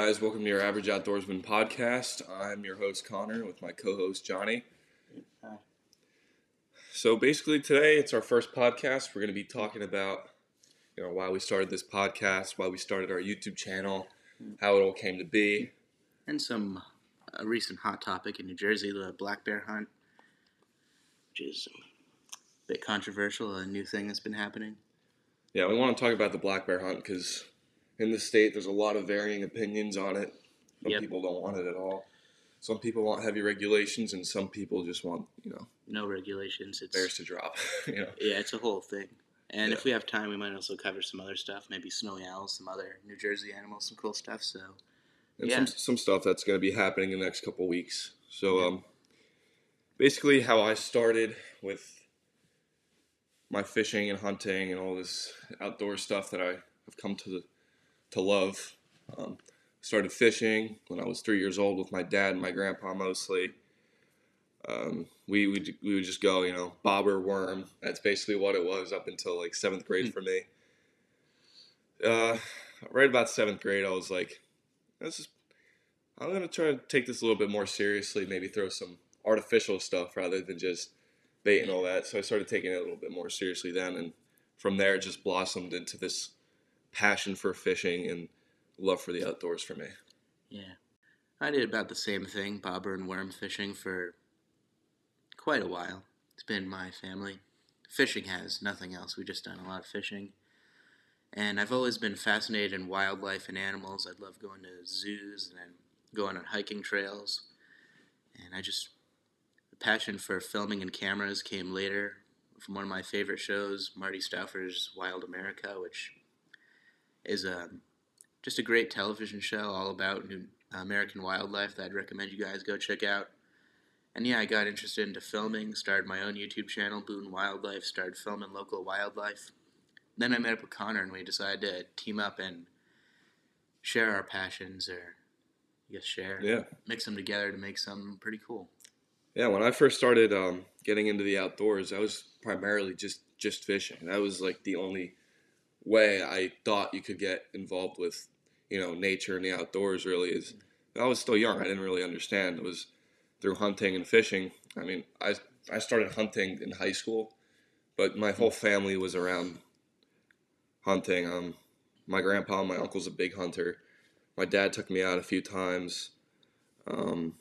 Guys, welcome to your Average Outdoorsman podcast. I'm your host Connor with my co-host Johnny. Hi. So basically today it's our first podcast. We're going to be talking about you know why we started this podcast, why we started our YouTube channel, how it all came to be. And some a recent hot topic in New Jersey, the black bear hunt, which is a bit controversial, a new thing that's been happening. Yeah, we want to talk about the black bear hunt because in the state there's a lot of varying opinions on it. Some Yep. people don't want it at all. Some people want heavy regulations, and some people just want you know No regulations. It's bears to drop. you know. yeah, it's a whole thing. And Yeah. if we have time, we might also cover some other stuff, maybe snowy owls, some other New Jersey animals, some cool stuff. So and Yeah. some some stuff that's going to be happening in the next couple weeks. So Yeah. um, basically, how I started with my fishing and hunting and all this outdoor stuff that I have come to to love. Um, started fishing when I was three years old with my dad and my grandpa mostly. Um, we would we would just go, you know, bobber worm. That's basically what it was up until like seventh grade for me. Uh, right about seventh grade, I was like, this is I'm gonna try to take this a little bit more seriously. Maybe throw some artificial stuff rather than just bait and all that. So I started taking it a little bit more seriously then, and from there it just blossomed into this passion for fishing and love for the outdoors for me. yeah, I did about the same thing, bobber and worm fishing for quite a while. It's been my family. Fishing has nothing else. We've just done a lot of fishing. And I've always been fascinated in wildlife and animals. I'd love going to zoos and then going on hiking trails. And I just, the passion for filming and cameras came later from one of my favorite shows, Marty Stouffer's Wild America, which is a, just a great television show all about new, American wildlife that I'd recommend you guys go check out. And yeah, I got interested into filming, started my own YouTube channel, Boone Wildlife, started filming local wildlife. Then I met up with Connor and we decided to team up and share our passions, or I guess share, Yeah, mix them together to make something pretty cool. yeah. When I first started um, getting into the outdoors, I was primarily just just fishing. That was like the only way I thought you could get involved with, you know, nature and the outdoors. Really, is I was still young. I didn't really understand. It was through hunting and fishing. I mean, I I started hunting in high school, but my whole family was around hunting. Um, my grandpa, and my uncle's a big hunter. My dad took me out a few times. Um,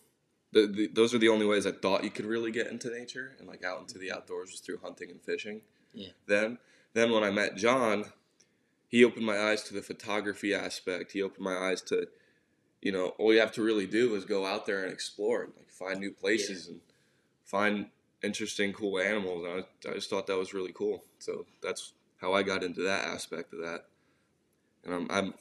the, the, those are the only ways I thought you could really get into nature and like out into the outdoors was through hunting and fishing. Yeah. Then, then when I met John, he opened my eyes to the photography aspect. He opened my eyes to, you know, all you have to really do is go out there and explore, and, like find new places and find interesting, cool animals. And I, I just thought that was really cool. So that's how I got into that aspect of that. And I'm, I'm,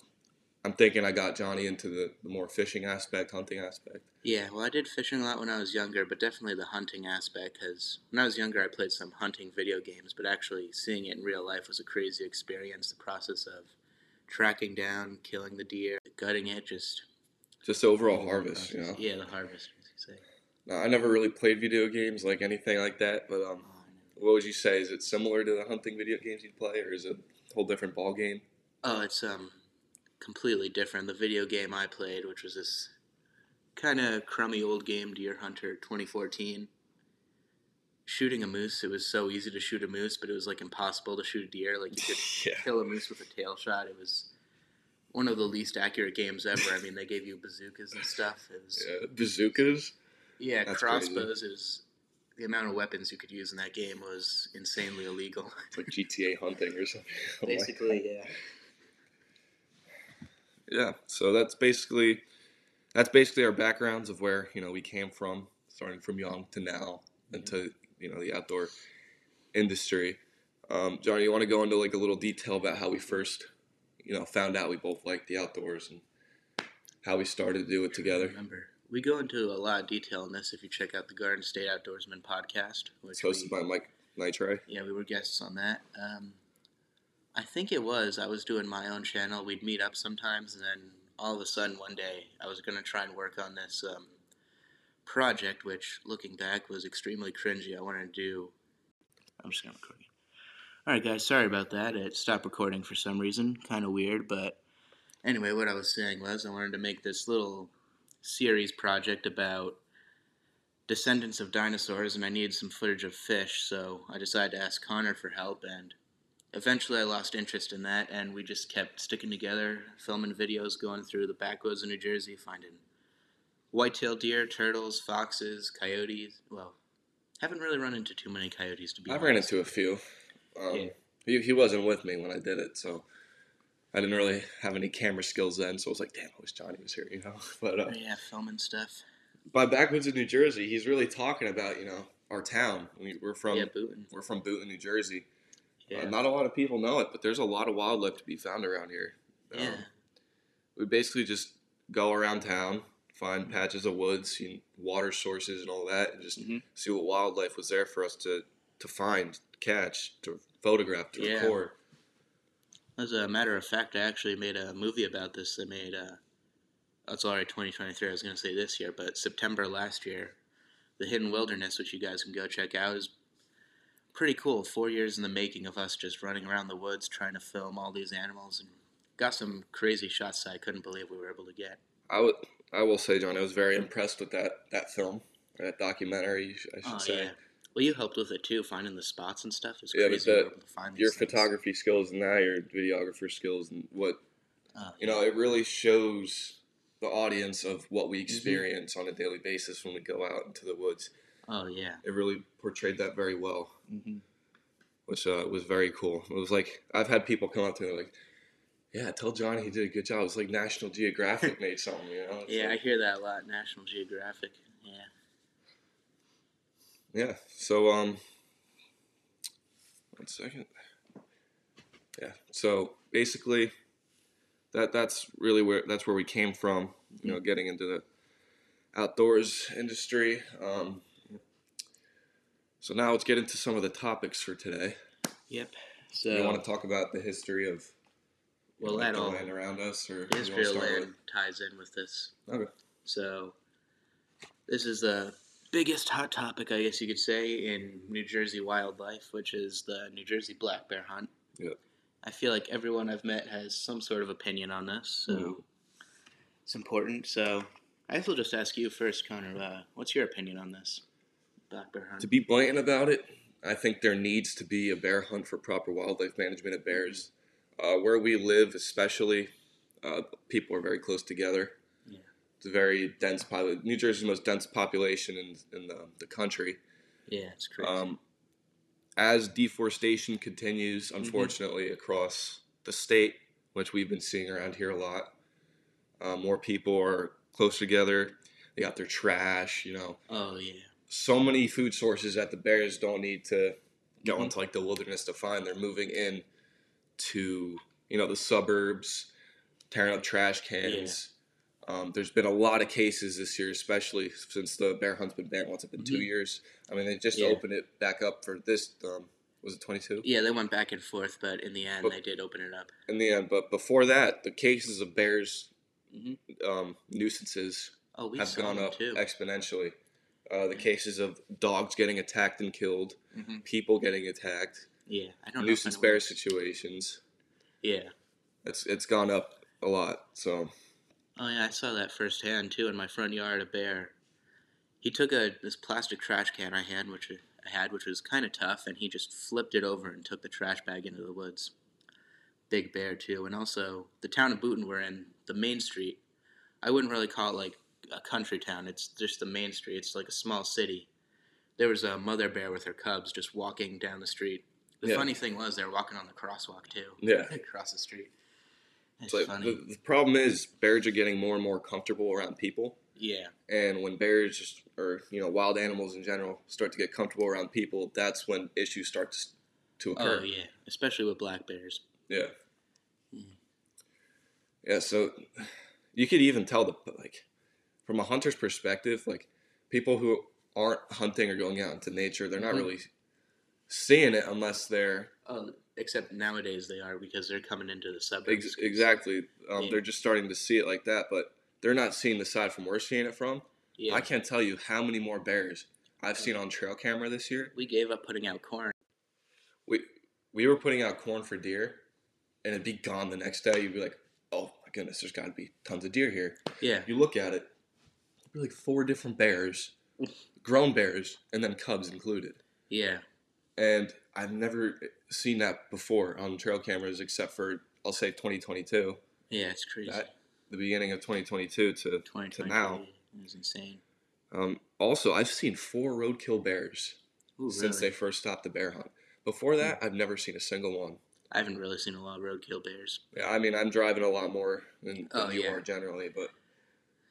I'm thinking I got Johnny into the, the more fishing aspect, hunting aspect. Yeah, well, I did fishing a lot when I was younger, but definitely the hunting aspect. Because when I was younger, I played some hunting video games, but actually seeing it in real life was a crazy experience. The process of tracking down, killing the deer, gutting it, just Just overall harvest, you know. Yeah, the harvest. As you say. No, I never really played video games like anything like that, but um, Oh, what would you say? Is it similar to the hunting video games you'd play, or is it a whole different ball game? Oh, it's um completely different. The video game I played, which was this kind of crummy old game, Deer Hunter 2014. Shooting a moose, it was so easy to shoot a moose, but it was like impossible to shoot a deer. Like you could yeah. kill a moose with a tail shot. It was one of the least accurate games ever. I mean, they gave you bazookas and stuff. It was yeah. Bazookas? yeah, That's crossbows. It was the amount of weapons you could use in that game was insanely illegal. It's like GTA hunting or something. Oh like, Basically, yeah. Yeah. So that's basically that's basically our backgrounds of where you know we came from, starting from young to now, into you know the outdoor industry. Um, Johnny, you want to go into like a little detail about how we first, you know, found out we both liked the outdoors and how we started to do it together. Remember, we go into a lot of detail in this if you check out the Garden State Outdoorsman podcast, which It's hosted we, by Mike Nitro. yeah, we were guests on that. Um, I think it was. I was doing my own channel. We'd meet up sometimes, and then all of a sudden one day I was going to try and work on this um, project, which looking back was extremely cringy. I wanted to do. I'm just going to record. All right, guys. Sorry about that. It stopped recording for some reason. Kind of weird, but Anyway, what I was saying was I wanted to make this little series project about descendants of dinosaurs, and I needed some footage of fish, so I decided to ask Connor for help, and eventually I lost interest in that, and we just kept sticking together, filming videos, going through the backwoods of New Jersey, finding white-tailed deer, turtles, foxes, coyotes. Well, haven't really run into too many coyotes to be I've honest. ran into a few. Um, Yeah. he, he wasn't with me when I did it, so I didn't really have any camera skills then. So I was like, damn, I wish Johnny was here, you know. But uh, Yeah, filming stuff. by backwoods of New Jersey, he's really talking about you know our town. We, we're from yeah, booting. we're from Boonton, New Jersey. Yeah. Uh, not a lot of people know it, but there's a lot of wildlife to be found around here. Um, yeah. we basically just go around town, find patches of woods, water sources, and all that, and just Mhm. see what wildlife was there for us to to find, catch, to photograph, to Yeah. record. As a matter of fact, I actually made a movie about this. I made uh It's already 2023. I was going to say this year, but September last year, The Hidden Wilderness, which you guys can go check out, is pretty cool. Four years in the making of us just running around the woods trying to film all these animals and got some crazy shots that I couldn't believe we were able to get. I would, I will say, John, I was very impressed with that that film, that documentary, I should Oh, say. yeah. Well, you helped with it too, finding the spots and stuff. It's Yeah, crazy we were that- to find Your things. photography skills and now your videographer skills and what Oh, you know, it really shows the audience of what Mm-hmm. we experience on a daily basis when we go out into the woods. Oh yeah. It really portrayed that very well, hmm which uh, was very cool. It was like I've had people come up to me like, "Yeah, tell Johnny he did a good job." It's like National Geographic made something, you know? It's Yeah, I hear that a lot. National Geographic. Yeah. yeah. So um, one second. Yeah. So basically, that that's really where that's where we came from. You know, getting into the outdoors industry. Um, so now let's get into some of the topics for today. Yep. So you want to talk about the history of well, know, that the all land around us, or history of land ties in with this. Okay. So, this is the biggest hot topic, I guess you could say, in New Jersey wildlife, which is the New Jersey black bear hunt. Yep. I feel like everyone I've met has some sort of opinion on this, so Mhm. it's important. So, I guess we'll just ask you first, Connor. Uh, what's your opinion on this black bear hunt? To be blatant about it, I think there needs to be a bear hunt for proper wildlife management of bears. Uh, where we live, especially, uh, people are very close together. Yeah. It's a very dense population. New Jersey's the most dense population in, in the, the country. yeah, it's crazy. Um, as deforestation continues, Mm-hmm. unfortunately, across the state, which we've been seeing around here a lot, uh, more people are close together. They got their trash, you know, oh yeah. So many food sources that the bears don't need to go Mhm. into like the wilderness to find. They're moving in to you know the suburbs, tearing up trash cans. Um, there's been a lot of cases this year, especially since the bear hunt's been banned. once. It's been? Two Mhm. years. I mean, they just Yeah. opened it back up for this. Um, was it 22? Yeah, they went back and forth, but in the end, But- they did open it up. In the end, but before that, the cases of bears Mhm. um, nuisances Oh, we have gone up too. exponentially. Uh, the cases of dogs getting attacked and killed, Mhm. people getting attacked, Yeah, I don't nuisance bear situations. Yeah. It's it's gone up a lot. So Oh yeah, I saw that firsthand too in my front yard. A bear. He took a this plastic trash can I had, which I had, which was kind of tough, and he just flipped it over and took the trash bag into the woods. Big bear too, and also the town of Boonton we're in, the main street. I wouldn't really call it like a country town. It's just the main street. It's like a small city. There was a mother bear with her cubs just walking down the street. The Yeah. funny thing was they were walking on the crosswalk too. Yeah. across the street. It's like funny. the, the problem is bears are getting more and more comfortable around people, yeah. and when bears just, or you know wild animals in general start to get comfortable around people, that's when issues start to, to occur. Oh yeah, especially with black bears. Yeah. Mhm. Yeah, so you could even tell the like from a hunter's perspective, like people who aren't hunting or going out into nature, they're not Mhm. really seeing it unless they're Oh, except nowadays they are because they're coming into the suburbs. ex- exactly um, Yeah. they're just starting to see it like that, but they're not seeing the side from where we're seeing it from. Yeah, I can't tell you how many more bears I've seen on trail camera this year. we gave up putting out corn. We we were putting out corn for deer, and it'd be gone the next day. You'd be like, "Oh my goodness, there's got to be tons of deer here. Yeah. You look at it, there's like four different bears, grown bears, and then cubs included. Yeah. And I've never seen that before on trail cameras except for I'll say 2022, Yeah, it's crazy. That- the beginning of 2022 to 2020 now. It was insane. um, also I've seen four roadkill bears Ooh, since really? they first stopped the bear hunt. Before that, I've never seen a single one. I haven't really seen a lot of roadkill bears. Yeah, I mean I'm driving a lot more than, than Oh, you yeah. are generally, but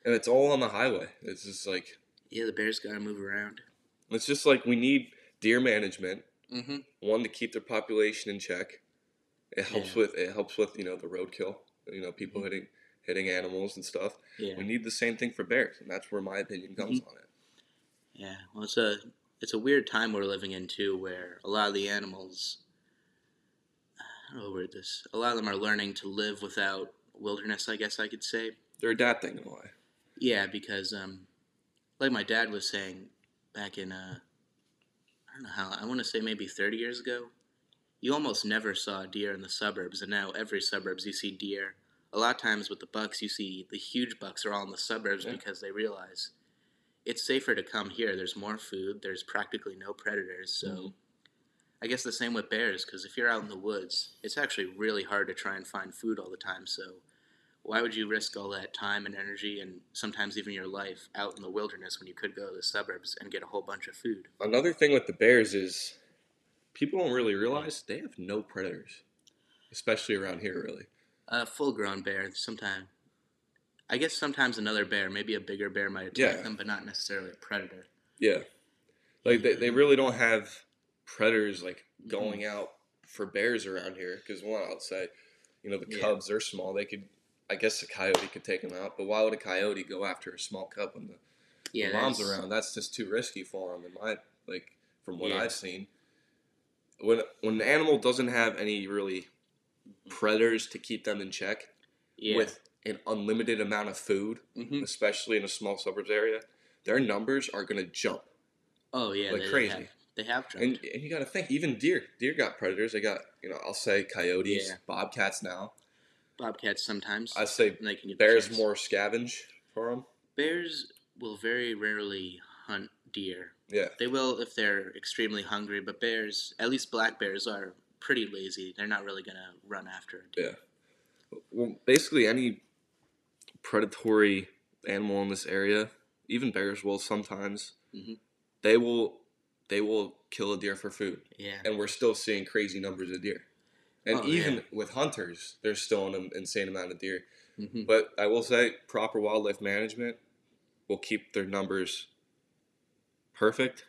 and it's all on the highway. It's just like Yeah, the bears gotta move around. it's just like we need deer management. Mm-hmm. One to keep their population in check. It helps Yeah. with it helps with you know the roadkill. You know people Mhm. hitting hitting animals and stuff. Yeah. We need the same thing for bears, and that's where my opinion comes Mm-hmm. on it. Yeah. Well, it's a it's a weird time we're living in too, where a lot of the animals. I don't know how word this. A lot of them are learning to live without wilderness. I guess I could say. They're adapting in a way. Yeah, because um, like my dad was saying back in uh, I don't know how I want to say maybe thirty years ago, you almost never saw deer in the suburbs, and now every suburbs you see deer. A lot of times with the bucks, you see the huge bucks are all in the suburbs Yeah. because they realize it's safer to come here. There's more food. There's practically no predators. So. Mhm. I guess the same with bears because if you're out in the woods, it's actually really hard to try and find food all the time. So, why would you risk all that time and energy and sometimes even your life out in the wilderness when you could go to the suburbs and get a whole bunch of food? Another thing with the bears is people don't really realize they have no predators, especially around here. Really, A full grown bear, sometimes. I guess sometimes another bear, maybe a bigger bear might attack Yeah. them, but not necessarily a predator. yeah, like they, they really don't have predators like Mm-hmm. going out for bears around here. Because one, I'll say, you know, the Yeah. cubs they're small. They could, I guess, a coyote could take them out. But why would a coyote go after a small cub when the Yeah, the mom's that's- around. That's just too risky for them. In my like, from what Yeah. I've seen, when when an animal doesn't have any really predators to keep them in check, Yeah. with an unlimited amount of food, Mhm. especially in a small suburbs area, their numbers are gonna jump. Oh yeah, like they, crazy. They have, they have jumped. And, and you got to think, even deer, deer got predators. They got, you know, I'll say coyotes, bobcats now. Bobcats sometimes. I say and they can get bears chance. more scavenge for them. Bears will very rarely hunt deer. Yeah, They will if they're extremely hungry, but bears, at least black bears, are pretty lazy. They're not really gonna run after a deer. Yeah. Well, basically any predatory animal in this area, even bears will sometimes. Mhm. They will, they will kill a deer for food, Yeah. and we're still seeing crazy numbers of deer. And Oh, even with hunters, there's still an insane amount of deer. hmm But I will say, proper wildlife management will keep their numbers perfect.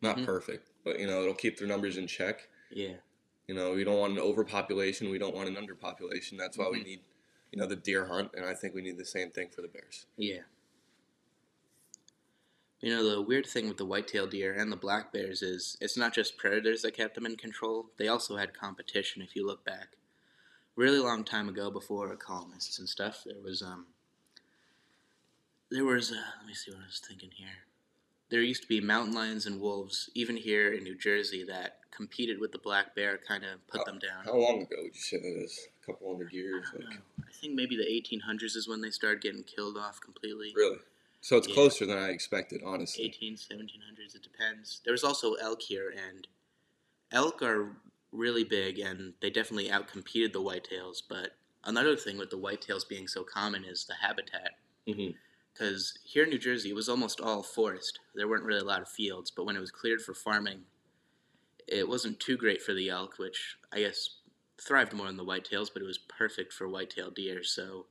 Not Mhm. perfect, but you know, it'll keep their numbers in check. Yeah. You know, we don't want an overpopulation. We don't want an underpopulation. That's why we Mhm. need, you know, the deer hunt, and I think we need the same thing for the bears. Yeah. You know, the weird thing with the white-tailed deer and the black bears is it's not just predators that kept them in control. They also had competition if you look back. Really long time ago before colonists and stuff, there was um there was uh, let me see what I was thinking here. There used to be mountain lions and wolves even here in New Jersey that competed with the black bear, kind of put them down. How long ago would you say that is? A couple hundred years? I Like. I think maybe the 1800s is when they started getting killed off completely. really? So it's Yeah. closer than I expected, honestly. 18, 1700s, it depends. There's also elk here, and elk are really big, and they definitely outcompeted the whitetails. But another thing with the whitetails being so common is the habitat. Mm-hmm. Because here in New Jersey, it was almost all forest. There weren't really a lot of fields, but when it was cleared for farming, it wasn't too great for the elk, which I guess thrived more than the whitetails, but it was perfect for white-tailed deer. So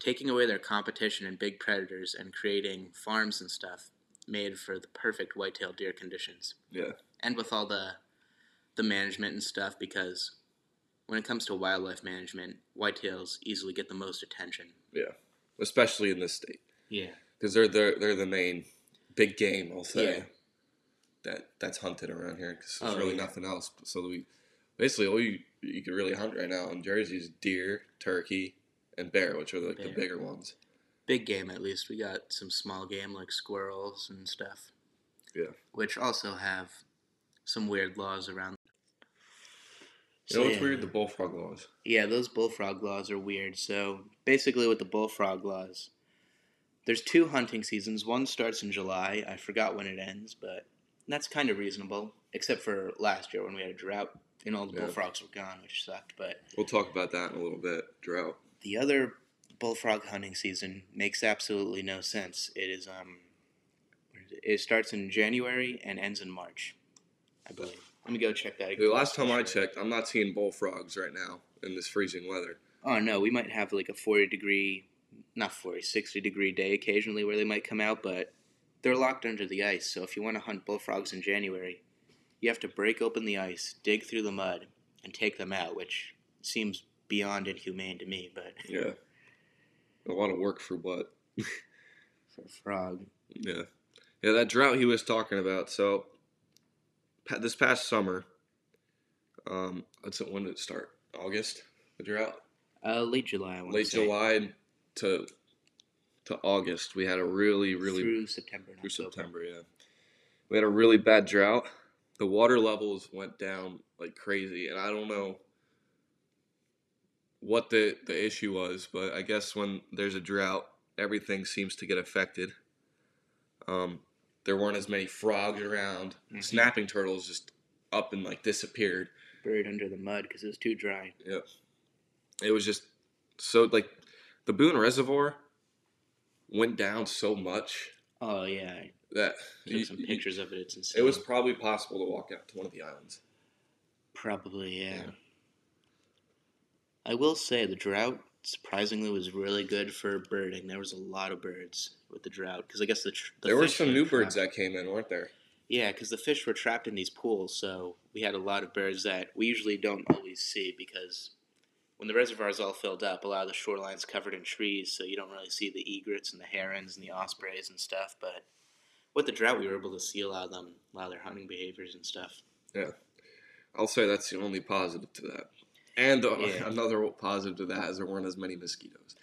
taking away their competition and big predators and creating farms and stuff made for the perfect white-tailed deer conditions. Yeah. And with all the the management and stuff because when it comes to wildlife management, whitetails easily get the most attention. Yeah. Especially in this state. Yeah. Because they're, they're, they're the main big game, I'll say. Yeah. That, that's hunted around here because there's Oh, really yeah. nothing else. So we basically all you you can really hunt right now in Jersey is deer, turkey, and bear, which are like the bigger ones. big game at least. We got some small game like squirrels and stuff. Yeah. Which also have some weird laws around. You know So, what's yeah. weird? The bullfrog laws. Yeah, those bullfrog laws are weird. So basically, with the bullfrog laws, there's two hunting seasons. One starts in July. I forgot when it ends, but that's kind of reasonable, except for last year when we had a drought and all the Yeah. bullfrogs were gone, which sucked. But We'll talk about that in a little bit. Drought. The other bullfrog hunting season makes absolutely no sense. It is um, it? starts in January and ends in March, I believe. Let me go check that. Again. The last time I checked, I'm not seeing bullfrogs right now in this freezing weather. Oh no, we might have like a 40 degree, not 40, 60 degree day occasionally where they might come out, but they're locked under the ice. So if you want to hunt bullfrogs in January, you have to break open the ice, dig through the mud, and take them out, which seems beyond inhumane to me. But Yeah. A lot of work for what? for a frog, Yeah. Yeah, that drought he was talking about. So, this past summer, um, let's when did it start? August, the drought? uh, late July, I Late say. July to to August, we had a really, really through September. through. September, yeah. We had a really bad drought. The water levels went down like crazy, and I don't know what the the issue was, but I guess when there's a drought, everything seems to get affected. Um, there weren't as many frogs around. Mhm. Snapping turtles just up and like disappeared. Buried under the mud because it was too dry. Yep. It was just so like the Boonton Reservoir went down so much Oh yeah, that took you- some you- pictures of it. It's insane. It was probably possible to walk out to one of the islands. Probably, yeah. Yeah. I will say the drought surprisingly was really good for birding. There was a lot of birds with the drought because I guess the, tr- the there were some new birds that came in, weren't there? Yeah, because the fish were trapped in these pools, so we had a lot of birds that we usually don't always see because when the reservoir is all filled up, a lot of the shoreline's covered in trees, so you don't really see the egrets and the herons and the ospreys and stuff. But with the drought, we were able to see a lot of them, a lot of their hunting behaviors and stuff. Yeah, I'll say that's the only positive to that. And Yeah. another positive to that is there weren't as many mosquitoes.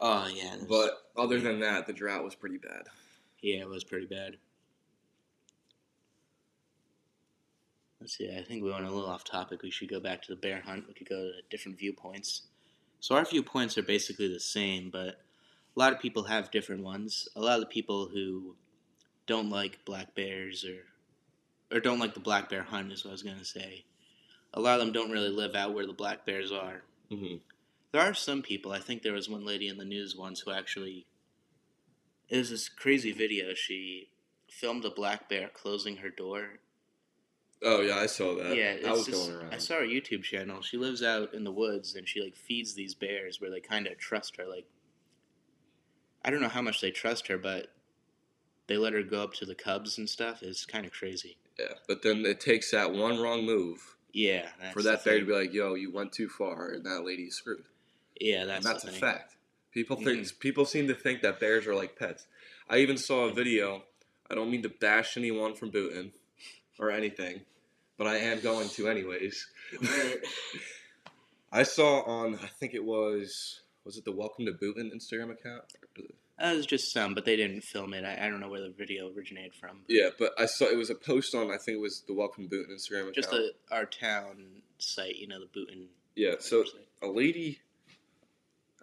Oh yeah, But other than that, the drought was pretty bad. Yeah, it was pretty bad. Let's see, I think we went a little off topic. We should go back to the bear hunt. We could go to different viewpoints. So our viewpoints are basically the same, but a lot of people have different ones. A lot of the people who don't like black bears or or don't like the black bear hunt is what I was gonna say. A lot of them don't really live out where the black bears are. hmm There are some people. I think there was one lady in the news once who actually. It was this crazy video. She filmed a black bear closing her door. Oh yeah, I saw that. yeah, that was just- going around. I saw her YouTube channel. She lives out in the woods and she like feeds these bears where they kind of trust her. Like, I don't know how much they trust her, but they let her go up to the cubs and stuff. It's kind of crazy. Yeah, but then it takes that one wrong move Yeah, that's for that bear to be like, "Yo, you went too far," and that lady's screwed. Yeah, that's and that's a thing. fact. People think Mhm. people seem to think that bears are like pets. I even saw a video. I don't mean to bash anyone from Boonton or anything, but I am going to anyways. I saw on I think it was was it the Welcome to Boonton Instagram account? That was just some, but they didn't film it. I, I don't know where the video originated from. Yeah, but I saw it was a post on I think it was the Welcome to Boonton Instagram account. Just a, our town site, you know, the Boonton. yeah, so a lady,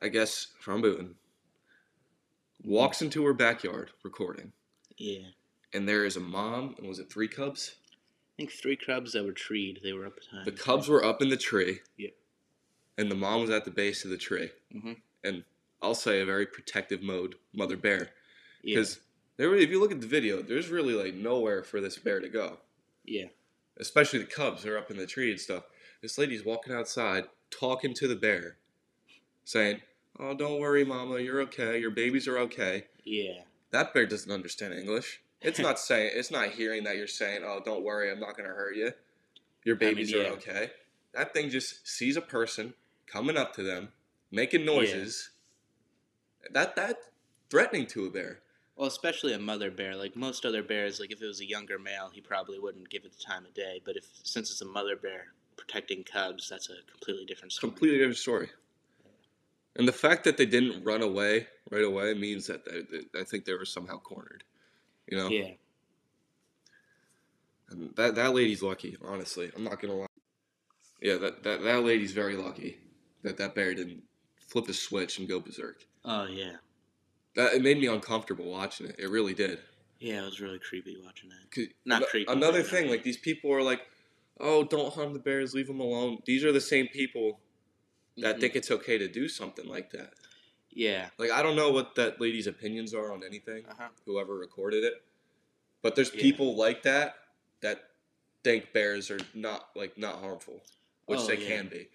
I guess from Boonton, walks into her backyard recording. yeah, and there is a mom and was it three cubs I think three cubs that were treed. They were up behind. the cubs were up in the tree Yeah. and the mom was at the base of the tree Mhm. and i'll say a very protective mode mother bear yeah, because there if you look at the video there's really like nowhere for this bear to go yeah, especially the cubs are up in the tree and stuff this lady's walking outside talking to the bear saying oh don't worry mama you're okay your babies are okay yeah, That bear doesn't understand English. It's not saying it's not hearing that you're saying, "Oh, don't worry, I'm not going to hurt you. Your I mean, babies yeah. are okay." That thing just sees a person coming up to them, making noises. That that threatening to a bear. Well, especially a mother bear. Like most other bears, like if it was a younger male, he probably wouldn't give it the time of day. But if since it's a mother bear protecting cubs, that's a completely different story. Completely different story. And the fact that they didn't run away right away means that they, they, I think they were somehow cornered. You know, Yeah, and that that lady's lucky. Honestly, I'm not gonna lie. Yeah, that, that that lady's very lucky that that bear didn't flip a switch and go berserk. Oh yeah, That it made me uncomfortable watching it. It really did. yeah. It was really creepy watching that. 'Cause Not creepy, Another thing, like these people are like, "Oh, don't harm the bears. Leave them alone." These are the same people that Mhm. think it's okay to do something like that. Yeah. Like I don't know what that lady's opinions are on anything. Uh huh. Whoever recorded it, but there's Yeah. people like that that think bears are not like not harmful, which Oh, they yeah. can be.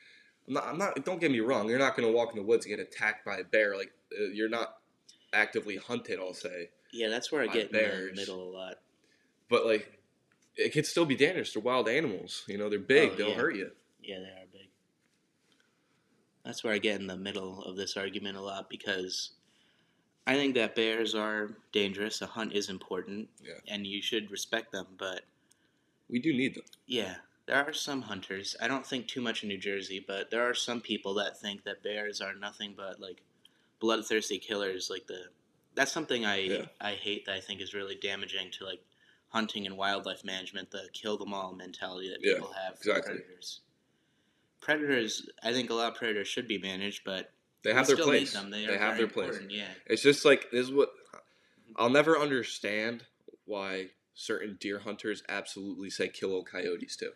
I'm not, I'm not. Don't get me wrong. You're not going to walk in the woods and get attacked by a bear. Like Uh, you're not actively hunted. I'll say, Yeah, that's where I get in the middle a lot. but like it could still be dangerous. They're wild animals. You know, they're big. Oh, They'll yeah. hurt you. Yeah, they are big. That's where I get in the middle of this argument a lot because I think that bears are dangerous. A hunt is important, Yeah. and you should respect them. But We do need them. yeah, there are some hunters. I don't think too much in New Jersey, but there are some people that think that bears are nothing but like bloodthirsty killers. Like the that's something I Yeah. I hate. That I think is really damaging to like hunting and wildlife management. The kill them all mentality that Yeah, people have for exactly. predators. Predators, I think a lot of predators should be managed, but They have their place. They, They, are have their place. Yeah. It's just like this is what mm-hmm. I'll never understand why certain deer hunters absolutely say kill all coyotes too.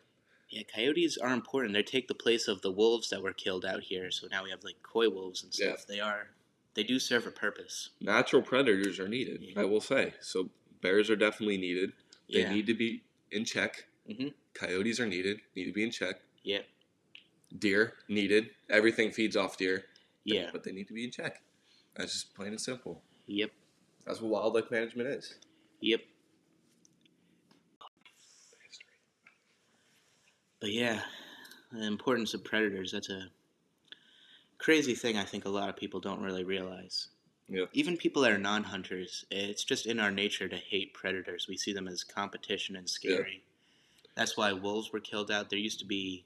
Yeah, coyotes are important. They take the place of the wolves that were killed out here. So now we have like coy wolves and stuff. They are, they do serve a purpose. Natural predators are needed, Yeah. I will say. So bears are definitely needed. They Yeah. need to be in check. Mhm. Coyotes are needed, need to be in check. Yep. Deer needed. Everything feeds off deer, Yeah. but they need to be in check. That's just plain and simple. Yep. That's what wildlife management is. Yep. But yeah, the importance of predators, that's a crazy thing I think a lot of people don't really realize. Yeah. Even people that are non hunters, it's just in our nature to hate predators. We see them as competition and scary. Yeah. That's why wolves were killed out. There used to be,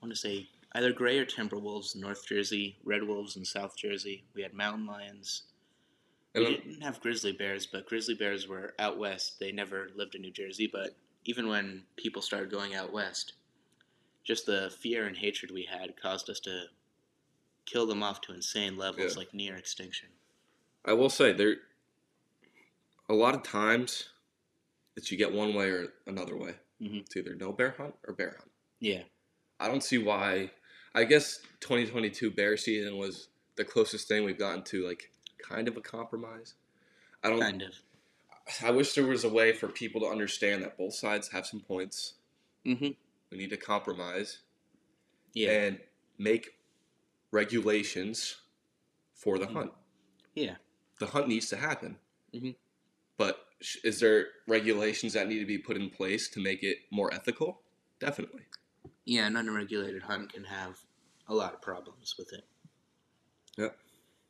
I want to say, either gray or timber wolves in North Jersey, red wolves in South Jersey. We had mountain lions. And We I'm- didn't have grizzly bears, but grizzly bears were out west. They never lived in New Jersey, but even when people started going out west, just the fear and hatred we had caused us to kill them off to insane levels, Yeah. like near extinction. I will say there a lot of times it's you get one way or another way. Mhm. It's either no bear hunt or bear hunt. Yeah, I don't see why. I guess 2022 bear season was the closest thing we've gotten to like kind of a compromise. I don't. kind of. I wish there was a way for people to understand that both sides have some points. hmm We need to compromise Yeah, and make regulations for the Mhm. hunt. yeah, the hunt needs to happen. Mhm. But is there regulations that need to be put in place to make it more ethical? Definitely. yeah. An unregulated hunt can have a lot of problems with it. Yep.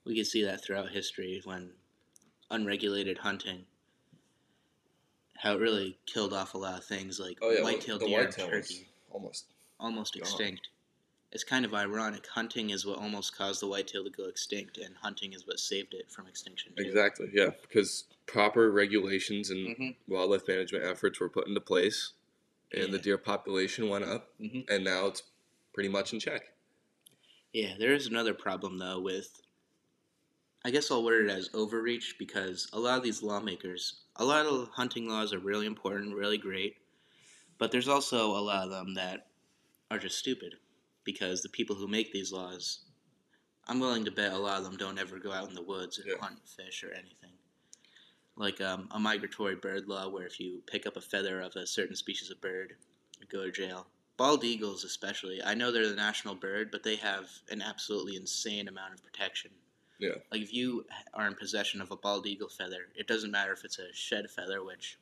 We can see that throughout history when unregulated hunting, how it really killed off a lot of things like white-tailed the deer and whitetail was turkey. almost. almost Gone. extinct. It's kind of ironic. Hunting is what almost caused the whitetail to go extinct, and hunting is what saved it from extinction. too. Exactly. Yeah, because proper regulations and Mhm. wildlife management efforts were put into place, and the deer population went up, Mhm. and now it's pretty much in check. Yeah, there is another problem though with. I guess I'll word it as overreach because a lot of these lawmakers, a lot of hunting laws are really important, really great, but there's also a lot of them that are just stupid because the people who make these laws, I'm willing to bet a lot of them don't ever go out in the woods and Yeah. hunt fish or anything. Like um, a migratory bird law where if you pick up a feather of a certain species of bird, you go to jail. Bald eagles, especially. I know they're the national bird, but they have an absolutely insane amount of protection. Yeah. Like if you are in possession of a bald eagle feather, it doesn't matter if it's a shed feather, which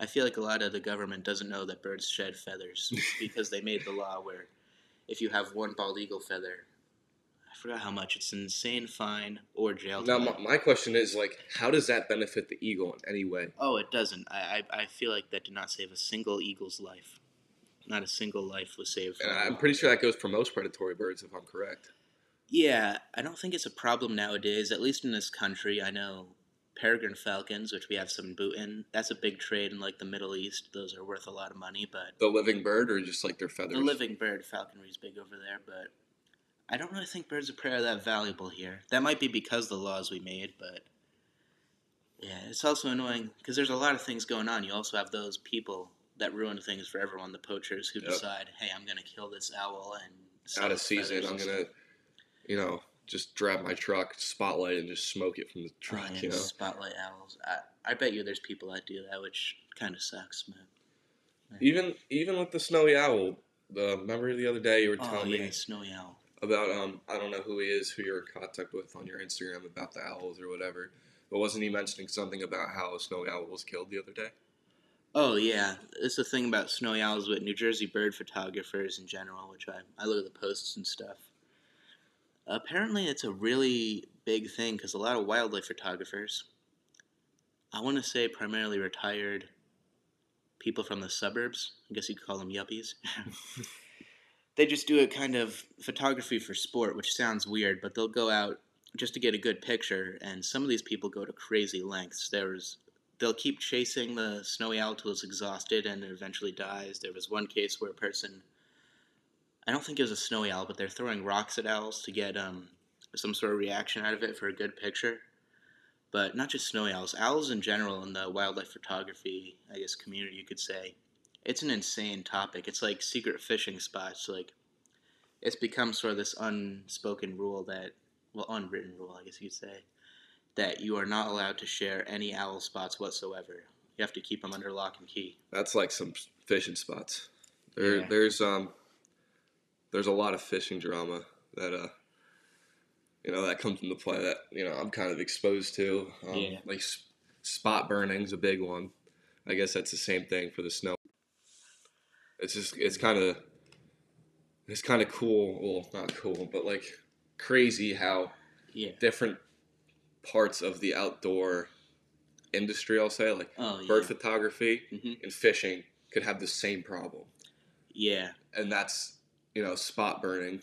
I feel like a lot of the government doesn't know that birds shed feathers because they made the law where if you have one bald eagle feather, I forgot how much. It's an insane fine or jail Now, time. my, my question is like, how does that benefit the eagle in any way? Oh, it doesn't. I, I I feel like that did not save a single eagle's life. Not a single life was saved. And I'm pretty sure that goes for most predatory birds, if I'm correct. Yeah, I don't think it's a problem nowadays. At least in this country, I know peregrine falcons, which we have some Boonton. That's a big trade in like the Middle East. Those are worth a lot of money, but The living bird or just like their feathers? the living bird falconry is big over there. But I don't really think birds of prey are that valuable here. That might be because of the laws we made, but yeah, it's also annoying because there's a lot of things going on. You also have those people that ruin things for everyone, the poachers who Yep. decide, hey, I'm gonna kill this owl and out of season. I'm gonna, you know, just grab my truck, spotlight, and just smoke it from the Oh, truck. yeah, you know, spotlight owls. I, I bet you there's people that do that, which kind of sucks, man. even even with the snowy owl. The remember the other day you were Oh telling yeah, me snowy owl. about um I don't know who he is who you're in contact with on your Instagram about the owls or whatever. But wasn't he mentioning something about how a snowy owl was killed the other day? Oh yeah, it's the thing about snowy owls with New Jersey bird photographers in general, which I I look at the posts and stuff. Apparently, it's a really big thing because a lot of wildlife photographers, I want to say primarily retired people from the suburbs. I guess you'd call them yuppies. they just do a kind of photography for sport, which sounds weird, but they'll go out just to get a good picture, and some of these people go to crazy lengths. There's they'll keep chasing the snowy owl till it's exhausted and it eventually dies. There was one case where a person, I don't think it was a snowy owl, but they're throwing rocks at owls to get um, some sort of reaction out of it for a good picture. But not just snowy owls, owls in general in the wildlife photography, I guess, community, you could say. It's an insane topic. It's like secret fishing spots. Like, it's become sort of this unspoken rule that, well, unwritten rule, I guess you could say, that you are not allowed to share any owl spots whatsoever. You have to keep them under lock and key. That's like some fishing spots. There, Yeah. there's um, there's a lot of fishing drama that uh, you know, that comes into play that you know I'm kind of exposed to. Um, Yeah. Like s- spot burning's a big one. I guess that's the same thing for the snow. It's just it's kind of it's kind of cool. Well, not cool, but like crazy how Yeah. different parts of the outdoor industry, I'll say, like Oh, yeah. bird photography Mhm. and fishing, could have the same problem Yeah. and that's you know spot burning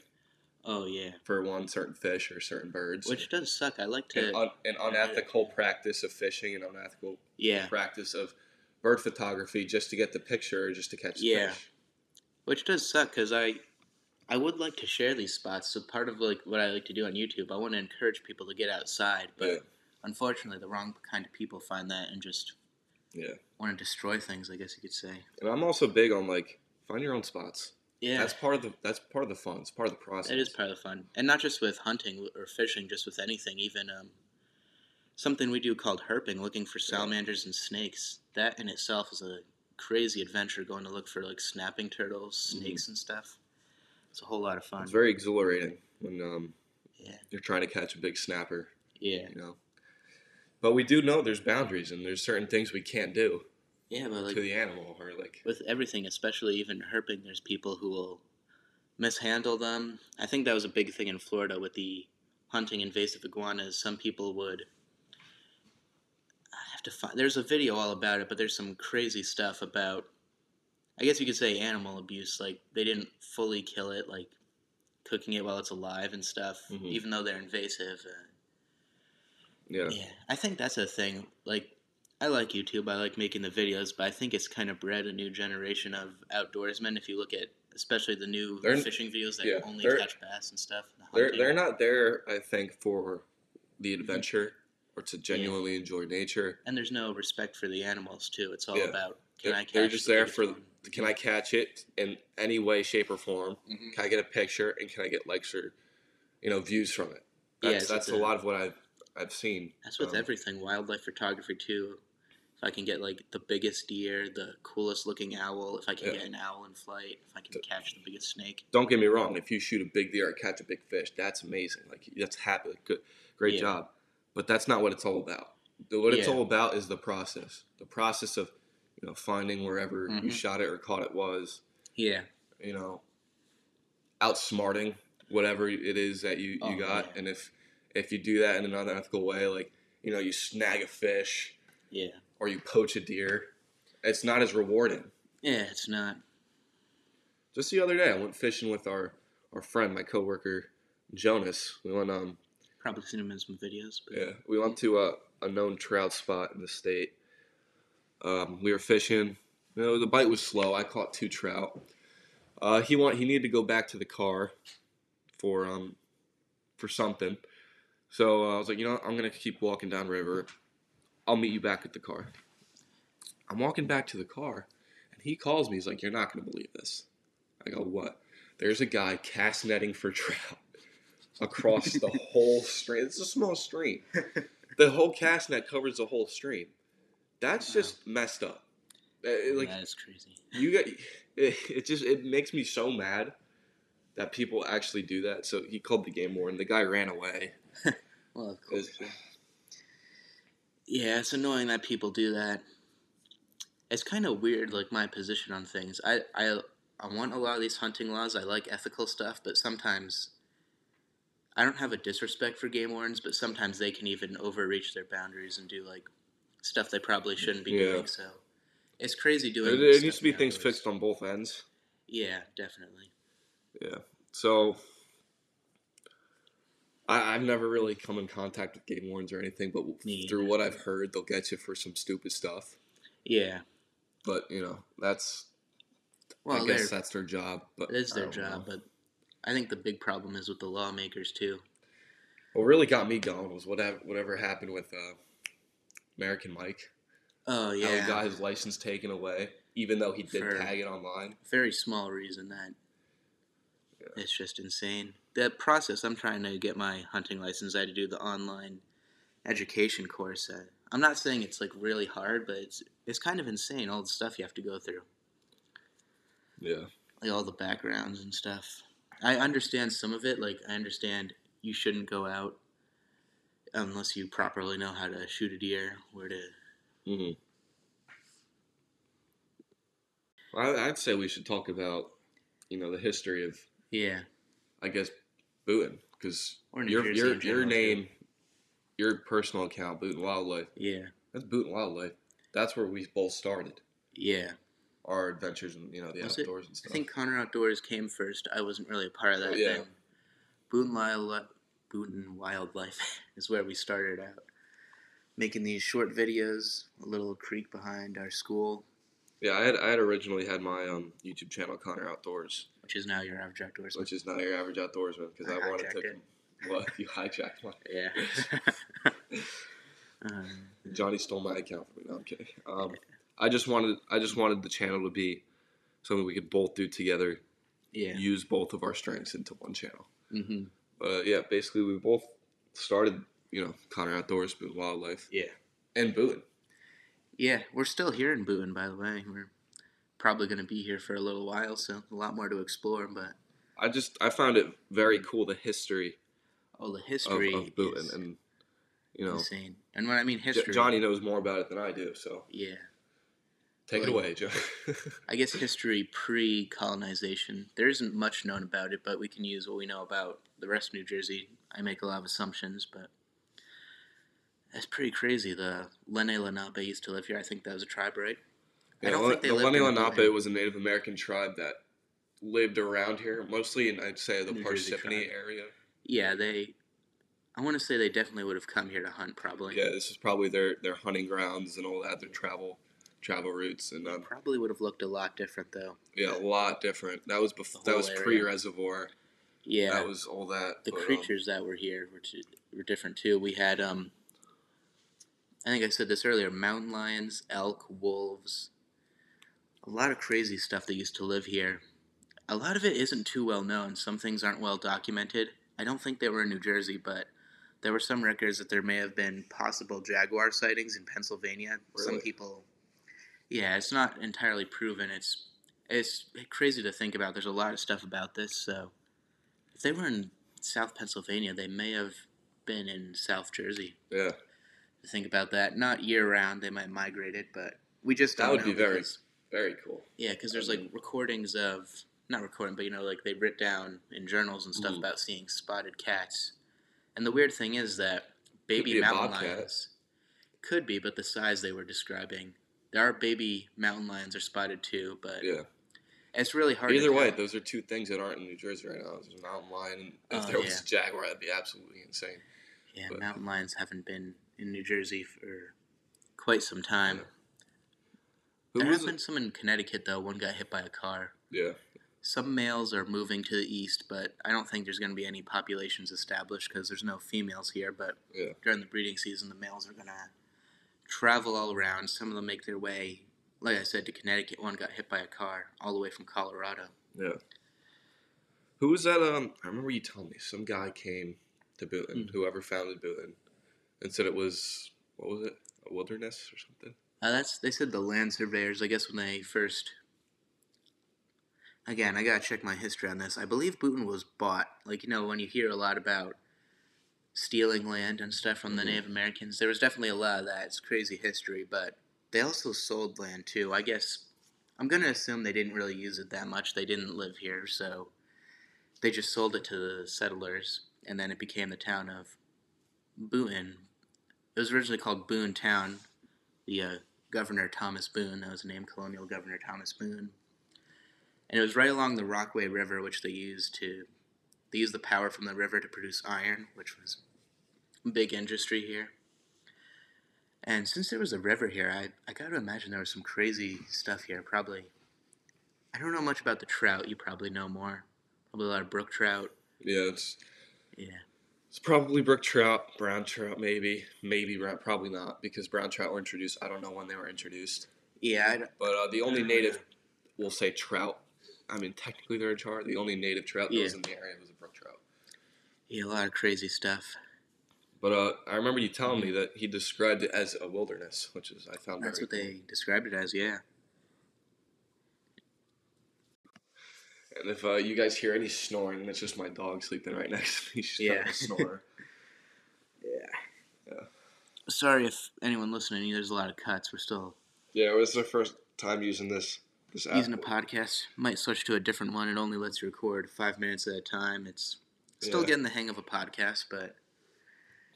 Oh, yeah. for one certain fish or certain birds Which does suck. I like to. an, un, an unethical practice of fishing and unethical yeah. practice of bird photography just to get the picture or just to catch the Yeah. fish Which does suck because I, I would like to share these spots. So part of like what I like to do on YouTube, I want to encourage people to get outside, but yeah unfortunately, the wrong kind of people find that and just yeah want to destroy things. I guess you could say. and i'm also big on like find your own spots Yeah. that's part of the that's part of the fun it's part of the process It is part of the fun, and not just with hunting or fishing, just with anything. Even um, something we do called herping, looking for salamanders and snakes. That in itself is a crazy adventure. Going to look for like snapping turtles, snakes, and stuff. It's a whole lot of fun. it's very exhilarating when um, Yeah. you're trying to catch a big snapper yeah, you know but we do know there's boundaries and there's certain things we can't do yeah, but like to the animal or like with everything, especially even herping, there's people who will mishandle them. I think that was a big thing in Florida with the hunting invasive iguanas. Some people would. I have to find. There's a video all about it, but there's some crazy stuff about. I guess you could say animal abuse. Like they didn't fully kill it, like cooking it while it's alive and stuff, Mhm. even though they're invasive. Uh, yeah yeah, I think that's a thing. Like, I like YouTube. I like making the videos, but I think it's kind of bred a new generation of outdoorsmen. If you look at, especially the new They're- fishing videos that yeah, only catch bass and stuff. the They're they're not there, I think, for the adventure or to genuinely enjoy nature. and there's no respect for the animals too. It's all Yeah. about can They're, I catch? they're just the there for one? can I catch it in any way, shape, or form? Mhm. Can I get a picture and can I get likes or you know views from it? Yeah, That's it's that's a- a lot of what I've I've seen. That's with Um, everything. Wildlife photography too. I can get like the biggest deer, the coolest looking owl, if I can Yeah. get an owl in flight, if I can catch the biggest snake. Don't get me wrong. If you shoot a big deer or catch a big fish, that's amazing. Like that's happy. Good, great Yeah. job. But that's not what it's all about. What it's Yeah. all about is the process. The process of you know finding wherever you Mhm. shot it or caught it was. Yeah. you know, outsmarting whatever it is that you, you Oh, got. yeah. And if if you do that in an unethical way, like you know, you snag a fish Yeah. Or you poach a deer, it's not as rewarding. Yeah. It's not. Just the other day, I went fishing with our our friend, my coworker Jonas. We went um Probably seen him in some videos. But yeah we went to uh a known trout spot in the state. Um, we were fishing. You know, the bite was slow. I caught two trout. Uh, he want he needed to go back to the car for um for something. So uh, I was like, you know, I'm gonna keep walking down river. I'll meet you back at the car. I'm walking back to the car, and he calls me. He's like, "You're not gonna believe this." I go, "What?" There's a guy cast netting for trout across the whole stream. It's a small stream. The whole cast net covers the whole stream. That's Wow. just messed up. Uh, Like that is crazy. you got it, it just it makes me so mad that people actually do that. So he called the game warden. The guy ran away. Well, of course. Yeah, it's annoying that people do that. It's kind of weird, like my position on things. I, I, I want a lot of these hunting laws. I like ethical stuff, but sometimes I don't have a disrespect for game wardens, but sometimes they can even overreach their boundaries and do like stuff they probably shouldn't be Yeah. doing. So it's crazy doing. There, there needs to be things fixed on both ends. Yeah, definitely. Yeah. So I, I've never really come in contact with game wardens or anything, but Me through either. what I've heard, they'll get you for some stupid stuff. Yeah. But you know, that's Well, I guess that's their job. But it is their job, know. but I think the big problem is with the lawmakers too. what really got me going was whatever whatever happened with uh, American Mike. Oh How yeah. he got his license taken away, even though he did For- tag it online. very small reason that. It's just insane. The process I'm trying to get my hunting license, I had to do the online education course. I'm not saying it's like really hard, but it's it's kind of insane all the stuff you have to go through, Yeah. like all the backgrounds and stuff. I understand some of it. Like I understand you shouldn't go out unless you properly know how to shoot a deer, where to. hmm I, I'd say we should talk about, you know, the history of, Yeah. I guess, Boonton, because your your your general, too. name, your personal account, Boonton Wildlife. Yeah. That's Boonton Wildlife. That's where we both started Yeah. our adventures in you know the Was it? outdoors and stuff. I think Connor Outdoors came first. I wasn't really a part of that. Oh, yeah. Then Boone Wildlife, Wildlife is where we started out, making these short videos. A little creek behind our school, yeah, I had I had originally had my um, YouTube channel Connor Outdoors, which is now your average outdoorsman. which is now your average outdoorsman, because I I, wanted to. it. What you hijacked my Yeah. um, Johnny stole my account from me. No, I'm kidding. Um, I just wanted I just wanted the channel to be something we could both do together. yeah. Use both of our strengths into one channel. Mm-hmm. But yeah, basically we both started, you know, Connor Outdoors, Boone Wildlife, Yeah. and Boone. Yeah. We're still here in Boonton, by the way. We're probably going to be here for a little while, so a lot more to explore. But I just I found it very hmm. cool the history oh, the history of Boone, is and you know insane. And when I mean history, Johnny knows more about it than I do. So Yeah. take it away, Joe. I guess history pre colonization. There isn't much known about it, but we can use what we know about the rest of New Jersey. I make a lot of assumptions, but that's pretty crazy. The Lenape used to live here. I think that was a tribe, right? I don't Le- think they the lived Lenni in Lenape Boone. was a Native American tribe that lived around here, mostly in I'd say the New Parsippany area. Yeah, they. I want to say they definitely would have come here to hunt, probably. Yeah, this is probably their their hunting grounds and all that, their travel travel routes, and um, Probably would have looked a lot different, though. yeah, a lot different. That was before that was pre reservoir. Yeah. That was all that. the but, um, creatures that were here were, too, were different too. We had, um, I think I said this earlier, mountain lions, elk, wolves, a lot of crazy stuff that used to live here. A lot of it isn't too well known. Some things aren't well documented. I don't think they were in New Jersey, but there were some records that there may have been possible jaguar sightings in Pennsylvania. Some people, yeah, it's not entirely proven. It's it's crazy to think about. There's a lot of stuff about this, so if they were in South Pennsylvania, they may have been in South Jersey. yeah, To think about that, not year round, they might migrate it, but we just That would know be very- very cool. yeah, because there's like Mhm. recordings of not recording, but you know, like they writ down in journals and stuff Mhm. about seeing spotted cats. And the weird thing is that baby mountain lions could be, but the size they were describing, there are baby mountain lions are spotted too, but Yeah. it's really hard. Either way, tell. those are two things that aren't in New Jersey right now. There's a mountain lion, and if Oh, there was yeah. a jaguar, that'd be absolutely insane. yeah, but- mountain lions haven't been in New Jersey for quite some time. Who there have been some in Connecticut though. One got hit by a car. Yeah. Some males are moving to the east, but I don't think there's going to be any populations established because there's no females here. But Yeah. during the breeding season, the males are going to travel all around. Some of them make their way, like I said, to Connecticut. One got hit by a car all the way from Colorado. Yeah. Who was that? Um, I remember you telling me some guy came to Boonton, Hmm. whoever founded Boonton, and said it was what was it, a wilderness or something? Uh, that's they said the land surveyors. I guess when they first. Again, I gotta check my history on this. I believe Boonton was bought. Like you know, when you hear a lot about stealing land and stuff from the Mhm. Native Americans, there was definitely a lot of that. It's crazy history, but they also sold land too. I guess I'm gonna assume they didn't really use it that much. They didn't live here, so they just sold it to the settlers, and then it became the town of Boonton. It was originally called Boone Town. The uh, Governor Thomas Boone, that was the name, Colonial Governor Thomas Boone, and it was right along the Rockaway River, which they used to they used the power from the river to produce iron, which was a big industry here. And since there was a river here, I, I got to imagine there was some crazy stuff here. Probably, I don't know much about the trout. You probably know more. Probably a lot of brook trout. Yeah, it's Yeah. It's probably brook trout, brown trout, maybe, maybe brown, probably not because brown trout were introduced. I don't know when they were introduced, Yeah. I don't- but uh, the only native, we'll say trout. I mean, technically they're a char. The only native trout that was in the area was a brook trout. yeah, a lot of crazy stuff. But uh, I remember you telling me that he described it as a wilderness, which is I found That's what they described it as. Yeah. And if uh, you guys hear any snoring, that's just my dog sleeping right next to me. She's Yeah. snore. Yeah. Yeah. Sorry if anyone listening. There's a lot of cuts. We're still yeah, it was the first time using this this app. using a podcast. Might switch to a different one. It only lets you record five minutes at a time. It's still Yeah. getting the hang of a podcast, but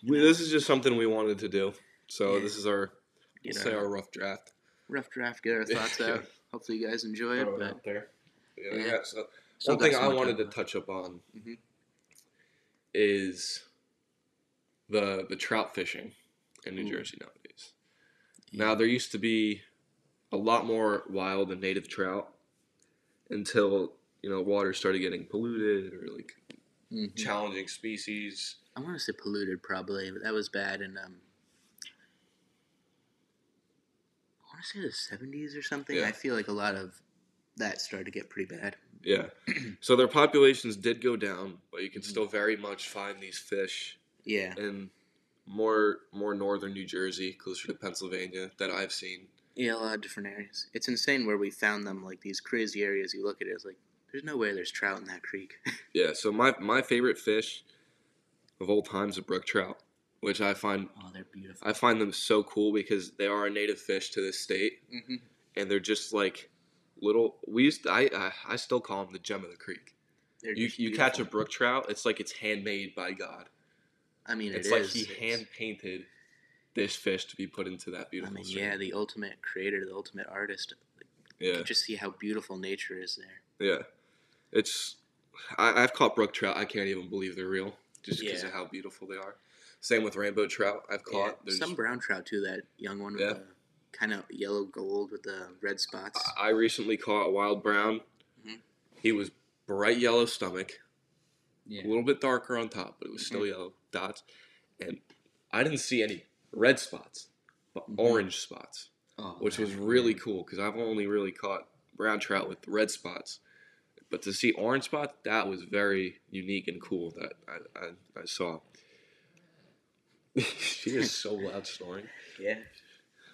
We, this is just something we wanted to do. So Yeah. this is our say our rough draft. rough draft. Get our thoughts out. Hopefully, you guys enjoy it. Throw it But out there. Yeah, Yeah. yeah, so still one thing I wanted to touch up on Mhm. is the the trout fishing in New Ooh. Jersey nowadays. Yeah. Now there used to be a lot more wild and native trout until you know water started getting polluted or like Mhm. challenging species. I want to say polluted, probably. But that was bad, and um, I want to say the '70s or something. Yeah. I feel like a lot of that started to get pretty bad. Yeah. so their populations did go down, but you can Mhm. still very much find these fish Yeah, in more more northern New Jersey, closer to Pennsylvania, that I've seen. yeah, a lot of different areas. It's insane where we found them. Like these crazy areas. You look at it, it's like there's no way there's trout in that creek. Yeah. So my my favorite fish of all times a brook trout, which I find oh, they're beautiful. I find them so cool because they are a native fish to this state, hmm and they're just like little. We used to, I, I I still call them the gem of the creek. They're You you catch a brook trout, it's like it's handmade by God. I mean, It's it like is. he It's- hand painted this fish to be put into that I beautiful. mean, stream. yeah, the ultimate creator, the ultimate artist. yeah, Just see how beautiful nature is there. yeah. It's I, I've caught brook trout. I can't even believe they're real, just because Yeah. of how beautiful they are. Same with rainbow trout. I've Yeah, caught. There's- some brown trout too. That young one with Yeah. the kind of yellow gold with the red spots. I I recently caught a wild brown. Mhm. He was bright yellow stomach, Yeah. a little bit darker on top, but it was still yellow dots. And I didn't see any red spots, but Mhm. orange spots, Oh, which was really cool because I've only really caught brown trout with red spots. But to see orange spots, that was very unique and cool that I, I, I saw. she is so loud snoring. Yeah.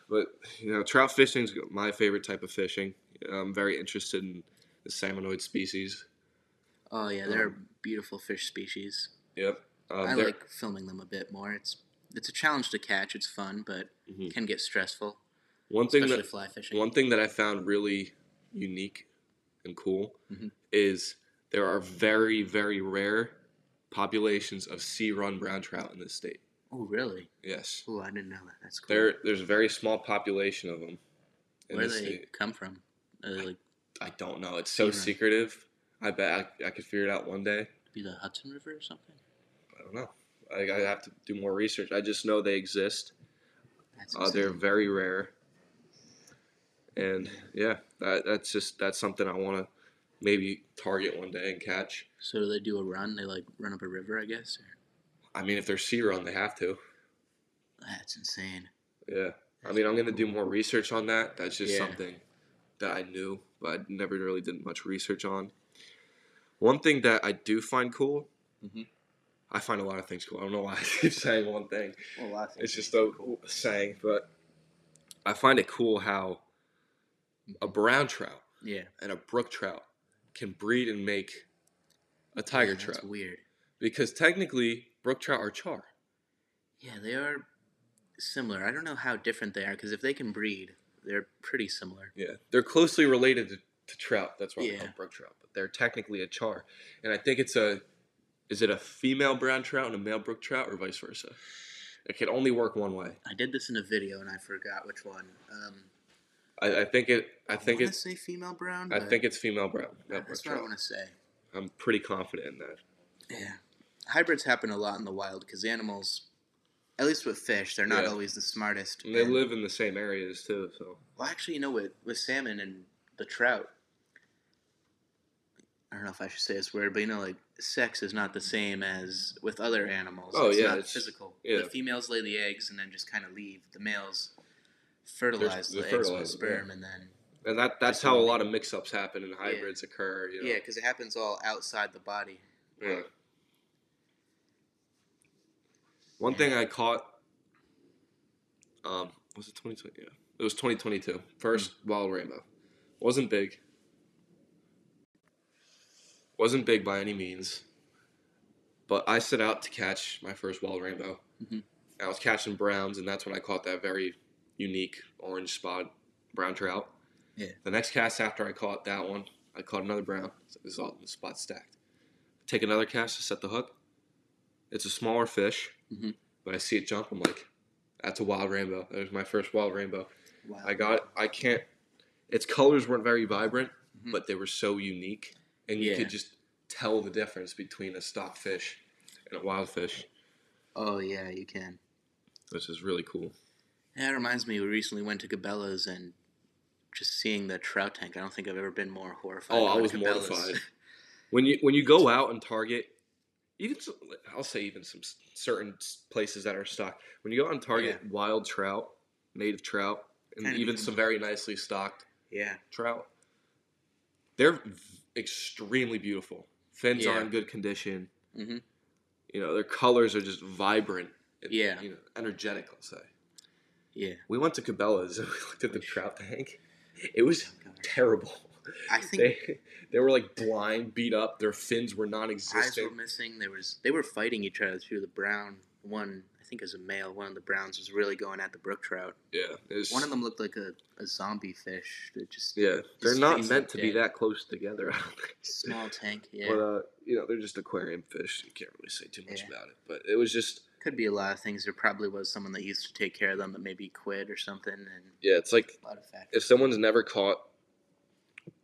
But you know, trout fishing is my favorite type of fishing. I'm very interested in the salmonoid species. Oh yeah, they're beautiful fish species. Yep. Um, I like filming them a bit more. It's it's a challenge to catch. It's fun, but Mhm. can get stressful, one thing that fly fishing. one thing that I found really unique and cool Mhm. is there are very very rare populations of sea run brown trout in this state. Oh really? Yes. Oh, I didn't know that. That's cool. There there's a very small population of them in Where do this they state. come from? They like I don't know. It's so run. secretive. I bet I, I could figure it out one day. be the Hudson River or something? I don't know. I, I have to do more research. I just know they exist, That's Uh, they're very rare, and yeah, that, that's just that's something I want to maybe target one day and catch. So do they do a run? They like run up a river, I guess. Or? I mean, if they're sea run, they have to. That's insane. Yeah, I mean, I'm gonna do more research on that. That's just Yeah. something that I knew, but I never really did much research on. One thing that I do find cool, Mhm. I find a lot of things cool. I don't know why I keep saying one thing. Well, It's just a saying, but I find it cool how a brown trout Yeah. and a brook trout can breed and make a tiger Yeah, That's trout weird. because technically brook trout are char. Yeah, they are similar. I don't know how different they are because if they can breed, they're pretty similar. Yeah, they're closely related to, to trout. That's why we call Yeah. them brook trout. But they're technically a char, and I think it's a. Is it a female brown trout and a male brook trout, or vice versa? It can only work one way. I did this in a video and I forgot which one. Um, I, I think it. I think it's. say female brown. I think it's female brown. Male that's what I want to say. I'm pretty confident in that. Yeah, hybrids happen a lot in the wild because animals, at least with fish, they're not Yeah. always the smartest. And they and- live in the same areas too. So Well, actually, you know, with with salmon and the trout, I don't know if I should say this word, but you know, like sex is not the same as with other animals. Oh, it's yeah, not it's- physical. yeah. The females lay the eggs and then just kind of leave. The males fertilize they the eggs with them, yeah. sperm, and then and that that's how a lot of mix-ups happen and hybrids occur. You know? yeah, because it happens all outside the body. Yeah. One thing I caught, um, was it 2020? Yeah, it was 2022. First wild rainbow, wasn't big. Wasn't big by any means, but I set out to catch my first wild rainbow. Mhm. I was catching browns, and that's when I caught that very unique orange spot brown trout. Yeah. The next cast after I caught that one, I caught another brown. So it was all the spot stacked. Take another cast to set the hook. It's a smaller fish, Mhm. but I see it jump. I'm like, that's a wild rainbow. That was my first wild rainbow. Wow. I got. I can't. Its colors weren't very vibrant, Mhm. but they were so unique, and you Yeah. could just tell the difference between a stock fish and a wild fish, oh yeah, you can. which is really cool. Yeah, it reminds me. We recently went to Cabela's and just seeing the trout tank. I don't think I've ever been more horrified. Oh, I was Cabela's. mortified. When you when you go out and target, even some, I'll say even some certain places that are stocked. When you go on target wild trout, native trout, and Kinda even some very nicely stocked yeah, trout, they're v- extremely beautiful. Fins Yeah. are in good condition. Mhm. You know, their colors are just vibrant. And, Yeah. You know, energetic. I'll say. yeah. We went to Cabela's and we looked at the trout tank. It was terrible. I think They they were like blind, beat up. Their fins were eyes were non-existent. missing. There was they were fighting each other through the brown. One, I think, as a male, one of the browns was really going at the brook trout. Yeah, was, One of them looked like a, a zombie fish. That just Yeah, they're not meant to be that close together. I don't think. small tank. Yeah, But uh, you know, they're just aquarium fish. You can't really say too much Yeah. about it. But it was just could be a lot of things. There probably was someone that used to take care of them that maybe quit or something, and yeah, it's like a lot of factors. if someone's never caught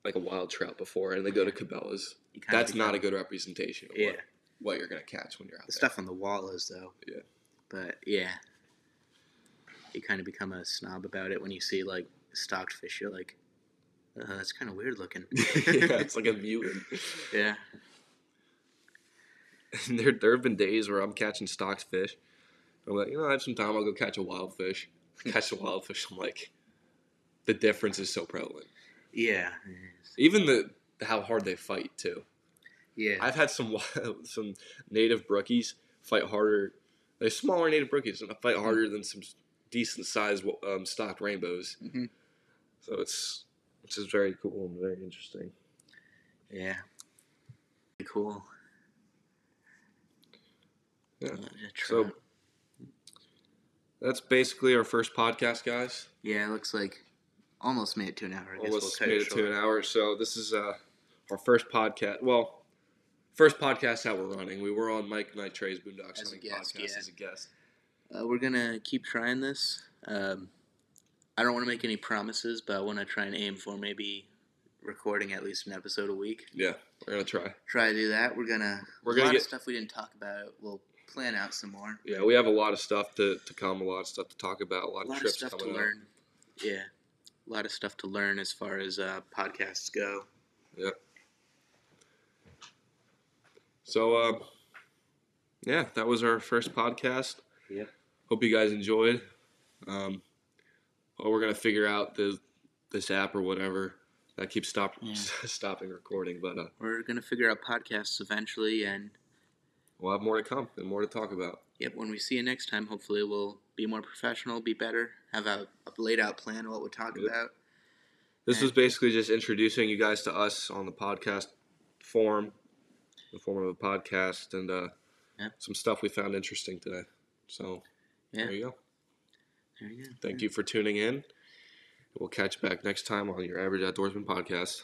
like a wild trout before and they go to Cabela's, that's not a good representation of Yeah, what, what you're gonna catch when you're out the there. stuff on the wall is though. Yeah. But yeah, you kind of become a snob about it when you see like stocked fish. You're like, uh, that's kind of weird looking. yeah, it's like a mutant. yeah. And there, there have been days where I'm catching stocked fish. I'm like, you know, I have some time. I'll go catch a wild fish. catch a wild fish. I'm like, the difference is so prevalent. Yeah. Even the how hard they fight too. Yeah. I've had some some native brookies fight harder. They're smaller native brookies and fight harder than some decent sized um, stocked rainbows. Mhm. So it's which is very cool and very interesting. Yeah. Cool. Yeah. Uh, So- That's basically our first podcast, guys. yeah, it looks like almost made it to an hour. I guess Almost we'll made it it to an hour. So this is uh, our first podcast. Well, first podcast that we're running. We were on Mike Knight Trey's Boondocks As a guest, podcast yeah. as a guest. Uh, we're gonna keep trying this. Um, I don't want to make any promises, but I want to try and aim for maybe recording at least an episode a week. Yeah, we're gonna try. Try to do that. We're gonna. We're gonna lot get- of stuff we didn't talk about. We'll plan out some more. Yeah, we have a lot of stuff to, to come, a lot of stuff to talk about, a lot, A of lot of trips stuff to coming up. learn. Yeah, a lot of stuff to learn as far as uh, podcasts go. Yep. So, uh, yeah, that was our first podcast. Yep. Hope you guys enjoyed. Um, well, we're gonna figure out the this app or whatever that keeps stop Yeah. stopping recording, but uh, We're gonna figure out podcasts eventually, and we'll have more to come and more to talk about. yep, when we see you next time, hopefully we'll be more professional, be better, have a, a laid out plan of what we'll talk Yep. about. This Yeah. was basically just introducing you guys to us on the podcast form, the form of a podcast, and uh, Yeah. some stuff we found interesting today. So Yeah. there you go. There you go. Thank you for tuning in. We'll catch you back next time on your Average Outdoorsman podcast.